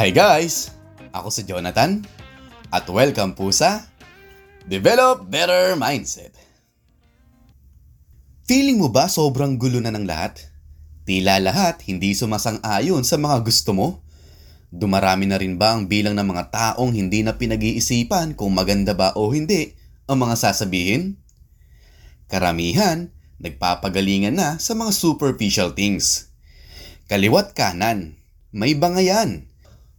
Hi guys! Ako si Jonathan at welcome po sa Develop Better Mindset. Feeling mo ba sobrang gulo na ng lahat? Tila lahat hindi sumasang-ayon sa mga gusto mo? Dumarami na rin ba ang bilang ng mga taong hindi na pinag-iisipan kung maganda ba o hindi ang mga sasabihin? Karamihan, nagpapagalingan na sa mga superficial things. Kaliwat kanan, may bangayan.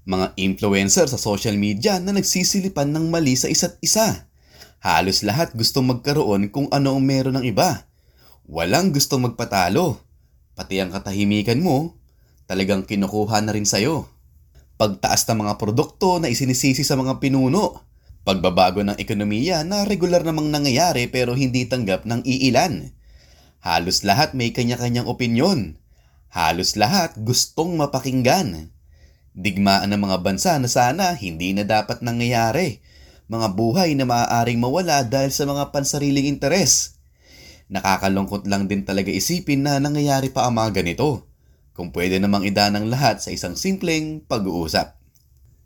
Mga influencer sa social media na nagsisilipan ng mali sa isa't isa. Halos lahat gustong magkaroon kung ano ang meron ng iba. Walang gustong magpatalo. Pati ang katahimikan mo, talagang kinukuha na rin sa'yo. Pagtaas ng mga produkto na isinisisi sa mga pinuno. Pagbabago ng ekonomiya na regular namang nangyayari pero hindi tanggap ng iilan. Halos lahat may kanya-kanyang opinyon. Halos lahat gustong mapakinggan. Digmaan ng mga bansa na sana hindi na dapat nangyayari. Mga buhay na maaaring mawala dahil sa mga pansariling interes. Nakakalungkot lang din talaga isipin na nangyayari pa ang mga ganito. Kung pwede namang ida ng lahat sa isang simpleng pag-uusap.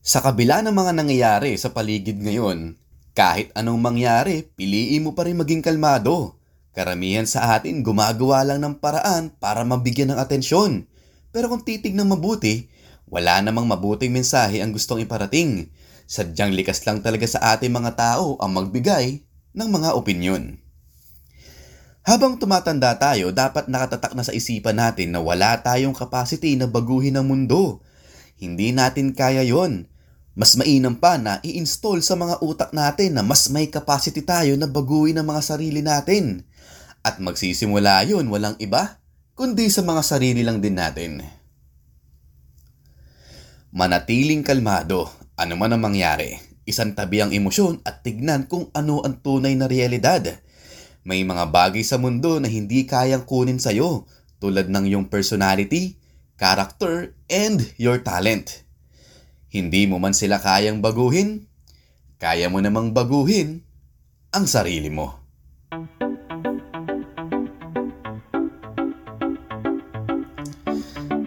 Sa kabila ng mga nangyayari sa paligid ngayon, kahit anong mangyari, piliin mo pa rin maging kalmado. Karamihan sa atin gumagawa lang ng paraan para mabigyan ng atensyon. Pero kung titignan mabuti, wala namang mabuting mensahe ang gustong iparating. Sadyang likas lang talaga sa ating mga tao ang magbigay ng mga opinyon. Habang tumatanda tayo, dapat nakatatak na sa isipan natin na wala tayong capacity na baguhin ang mundo. Hindi natin kaya yon. Mas mainam pa na i-install sa mga utak natin na mas may capacity tayo na baguhin ang mga sarili natin. At magsisimula yon walang iba, kundi sa mga sarili lang din natin. Manatiling kalmado, ano man ang mangyari. Isang tabi ang emosyon at tignan kung ano ang tunay na realidad. May mga bagay sa mundo na hindi kayang kunin sa'yo tulad ng iyong personality, character, and your talent. Hindi mo man sila kayang baguhin, kaya mo namang baguhin ang sarili mo.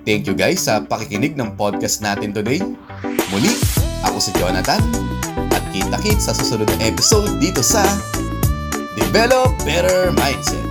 Thank you guys sa pakikinig ng podcast natin today. Muli, ako si Jonathan at kita-kits sa susunod na episode dito sa Develop Better Mindset.